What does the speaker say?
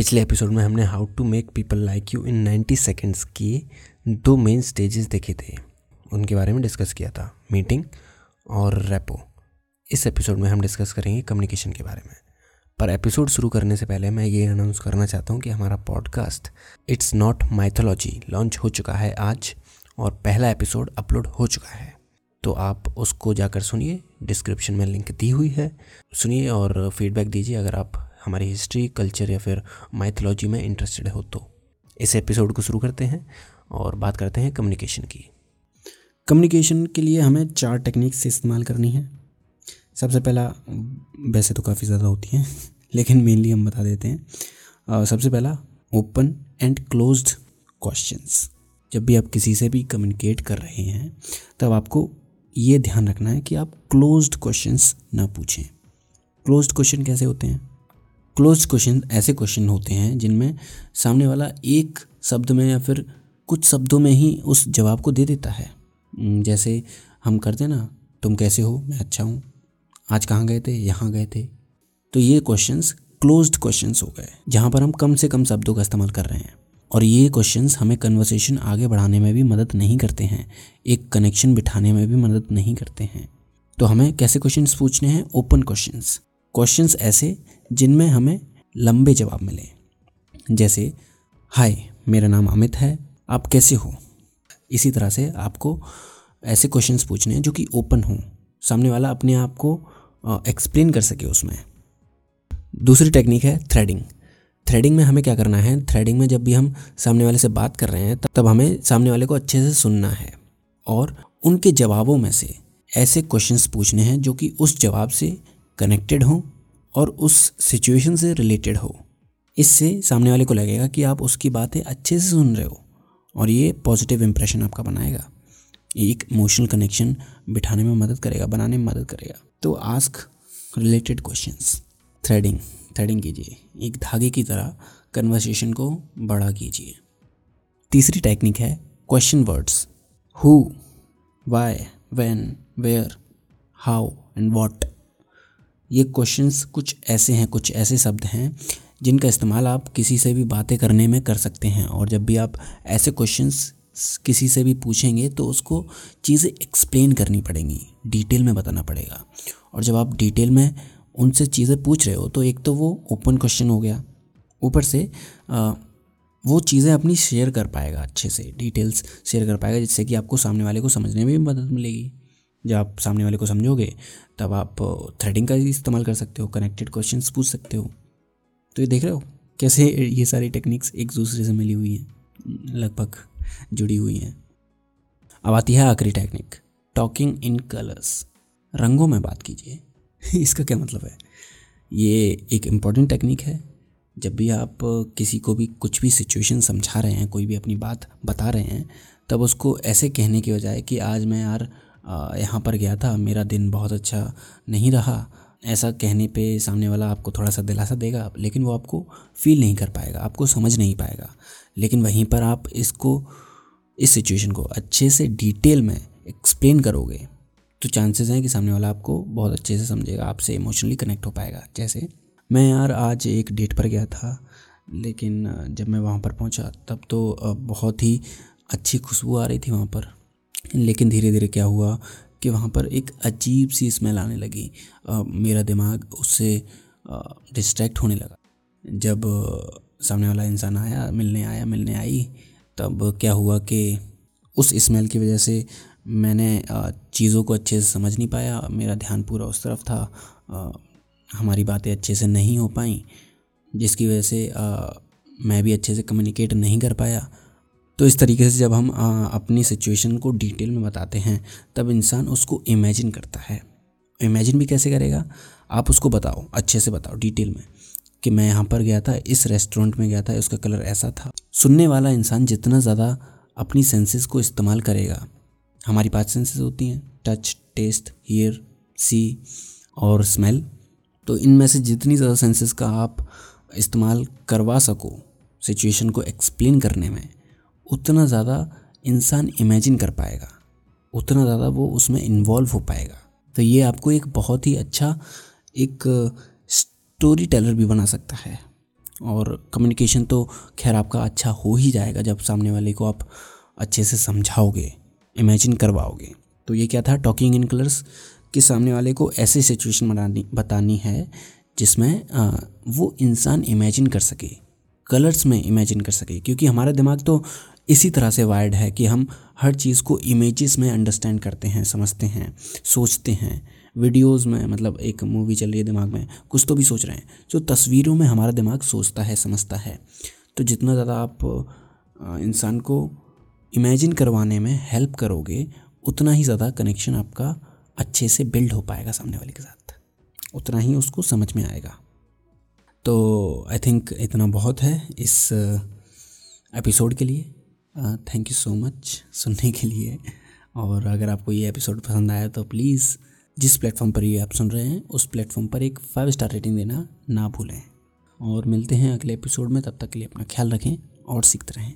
पिछले एपिसोड में हमने how to make people like you in 90 seconds के दो मेन स्टेजेस देखे थे। उनके बारे में डिस्कस किया था। मीटिंग और रेपो इस एपिसोड में हम डिस्कस करेंगे कम्युनिकेशन के बारे में। पर एपिसोड शुरू करने से पहले मैं ये अनाउंस करना चाहता हूँ कि हमारा podcast it's not mythology launch हो चुका है आज और पहला एपिसोड अपलोड हो चुका है। तो आप उसको जाकर सुनिए। डिस्क्रिप्शन में लिंक दी हुई है। सुनिए और फीडबैक दीजिए अगर आप हमारी हिस्ट्री कल्चर या फिर माइथोलॉजी में इंटरेस्टेड हो तो इस एपिसोड को शुरू करते हैं और बात करते हैं कम्युनिकेशन की। कम्युनिकेशन के लिए हमें चार टेक्निक्स इस्तेमाल करनी है। सबसे पहला, वैसे तो काफ़ी ज़्यादा होती हैं, लेकिन मेनली हम बता देते हैं। सबसे पहला ओपन एंड क्लोज्ड क्वेश्चंस जब भी आप किसी से भी कम्युनिकेट कर रहे हैं, तब आपको ये ध्यान रखना है कि आप क्लोज्ड क्वेश्चंस ना पूछें। क्लोज्ड क्वेश्चन कैसे होते हैं? क्लोज क्वेश्चन ऐसे क्वेश्चन होते हैं जिनमें सामने वाला एक शब्द में या फिर कुछ शब्दों में ही उस जवाब को दे देता है। जैसे, हम करते ना, तुम कैसे हो? मैं अच्छा हूँ। आज कहाँ गए थे? यहाँ गए थे? तो ये क्वेश्चंस क्लोज्ड क्वेश्चंस हो गए, जहाँ पर हम कम से कम शब्दों का इस्तेमाल कर रहे हैं। और ये क्वेश्चंस हमें कन्वर्सेशन आगे बढ़ाने में भी मदद नहीं करते हैं। एक कनेक्शन बिठाने में भी मदद नहीं करते हैं। तो हमें कैसे क्वेश्चंस पूछने हैं? ओपन क्वेश्चंस क्वेश्चंस ऐसे जिनमें हमें लंबे जवाब मिले। जैसे, हाय, मेरा नाम अमित है, आप कैसे हो? इसी तरह से आपको ऐसे क्वेश्चंस पूछने हैं जो कि ओपन हों। सामने वाला अपने आप को एक्सप्लेन कर सके उसमें। दूसरी टेक्निक है थ्रेडिंग। थ्रेडिंग में हमें क्या करना है? थ्रेडिंग में जब भी हम सामने वाले से बात कर रहे हैं तब हमें सामने वाले को अच्छे से सुनना है। और उनके जवाबों में से ऐसे क्वेश्चंस पूछने हैं जो कि उस जवाब से कनेक्टेड हो और उस सिचुएशन से रिलेटेड हो। इससे सामने वाले को लगेगा कि आप उसकी बातें अच्छे से सुन रहे हो और ये पॉजिटिव इम्प्रेशन आपका बनाएगा। एक इमोशनल कनेक्शन बिठाने में मदद करेगा, बनाने में मदद करेगा। तो ask related questions threading threading कीजिए। एक धागे की तरह कन्वर्सेशन को बड़ा कीजिए। तीसरी टेक्निक है question words who why when where how and what ये क्वेश्चंस कुछ ऐसे हैं कुछ ऐसे शब्द हैं जिनका इस्तेमाल आप किसी से भी बातें करने में कर सकते हैं। और जब भी आप ऐसे क्वेश्चंस किसी से भी पूछेंगे तो उसको चीज़ें एक्सप्लेन करनी पड़ेंगी डिटेल में बताना पड़ेगा। और जब आप डिटेल में उनसे चीज़ें पूछ रहे हो तो एक तो वो ओपन क्वेश्चन हो गया। ऊपर से आ, वो चीज़ें अपनी शेयर कर पाएगा अच्छे से डिटेल्स शेयर कर पाएगा जिससे कि आपको सामने वाले को समझने में भी मदद मिलेगी। जब आप सामने वाले को समझोगे, तब आप थ्रेडिंग का इस्तेमाल कर सकते हो कनेक्टेड क्वेश्चंस पूछ सकते हो। तो ये देख रहे हो, कैसे ये सारी टेक्निक्स एक दूसरे से मिली हुई हैं, लगभग जुड़ी हुई हैं। अब आती है आखिरी टेक्निक टॉकिंग इन कलर्स रंगों में बात कीजिए। इसका क्या मतलब है? ये एक इंपॉर्टेंट टेक्निक है। जब भी आप किसी को भी कुछ भी सिचुएशन समझा रहे हैं, कोई भी अपनी बात बता रहे हैं, तब उसको ऐसे कहने के बजाय कि, आज मैं यार यहाँ पर गया था। मेरा दिन बहुत अच्छा नहीं रहा। ऐसा कहने पे सामने वाला आपको थोड़ा सा दिलासा देगा, लेकिन वो आपको फील नहीं कर पाएगा, आपको समझ नहीं पाएगा। लेकिन वहीं पर आप इसको, इस सिचुएशन को अच्छे से डिटेल में एक्सप्लेन करोगे तो चांसेस हैं कि सामने वाला आपको बहुत अच्छे से समझेगा, आपसे इमोशनली कनेक्ट हो पाएगा। जैसे, मैं यार आज एक डेट पर गया था, लेकिन जब मैं वहाँ पर पहुँचा, तब तो बहुत ही अच्छी खुशबू आ रही थी वहाँ पर। लेकिन धीरे धीरे क्या हुआ कि वहाँ पर एक अजीब सी स्मेल आने लगी। आ, मेरा दिमाग उससे डिस्ट्रैक्ट होने लगा। जब सामने वाला इंसान आया मिलने आया मिलने आई तब क्या हुआ कि उस स्मेल की वजह से मैंने चीज़ों को अच्छे से समझ नहीं पाया मेरा ध्यान पूरा उस तरफ़ था आ, हमारी बातें अच्छे से नहीं हो पाई जिसकी वजह से आ, मैं भी अच्छे से कम्युनिकेट नहीं कर पाया। तो इस तरीके से जब हम आ, अपनी सिचुएशन को डिटेल में बताते हैं तब इंसान उसको इमेजिन करता है। इमेजिन भी कैसे करेगा? आप उसको बताओ अच्छे से बताओ डिटेल में कि मैं यहाँ पर गया था इस रेस्टोरेंट में गया था उसका कलर ऐसा था। सुनने वाला इंसान जितना ज़्यादा अपनी सेंसेस को इस्तेमाल करेगा हमारी पाँच सेंसेस होती हैं टच टेस्ट हीयर सी और स्मेल तो इनमें से जितनी ज़्यादा सेंसेस का आप इस्तेमाल करवा सको सिचुएशन को एक्सप्लेन करने में उतना ज़्यादा इंसान इमेजिन कर पाएगा। उतना ज़्यादा वो उसमें इन्वॉल्व हो पाएगा। तो ये आपको एक बहुत ही अच्छा एक स्टोरी टेलर भी बना सकता है। और कम्युनिकेशन तो खैर आपका अच्छा हो ही जाएगा जब सामने वाले को आप अच्छे से समझाओगे इमेजिन करवाओगे। तो ये क्या था? टॉकिंग इन कलर्स कि सामने वाले को ऐसी सिचुएशन बनानी, बतानी है जिसमें वो इंसान इमेजिन कर सके। कलर्स में इमेजिन कर सके, क्योंकि हमारा दिमाग तो इसी तरह से वायर्ड है कि हम हर चीज़ को इमेजेस में अंडरस्टैंड करते हैं, समझते हैं, सोचते हैं। वीडियोस में मतलब एक मूवी चल रही है दिमाग में, कुछ तो भी सोच रहे हैं। जो तस्वीरों में हमारा दिमाग सोचता है, समझता है। तो जितना ज़्यादा आप इंसान को इमेजिन करवाने में हेल्प करोगे, उतना ही ज़्यादा कनेक्शन आपका अच्छे से बिल्ड हो पाएगा सामने वाले के साथ। उतना ही उसको समझ में आएगा। तो आई थिंक इतना बहुत है इस एपिसोड के लिए। थैंक यू सो मच सुनने के लिए। और अगर आपको ये एपिसोड पसंद आया तो प्लीज़ जिस प्लेटफॉर्म पर ये आप सुन रहे हैं, उस प्लेटफॉर्म पर एक फाइव स्टार रेटिंग देना ना भूलें। और मिलते हैं अगले एपिसोड में, तब तक के लिए अपना ख्याल रखें और सीखते रहें।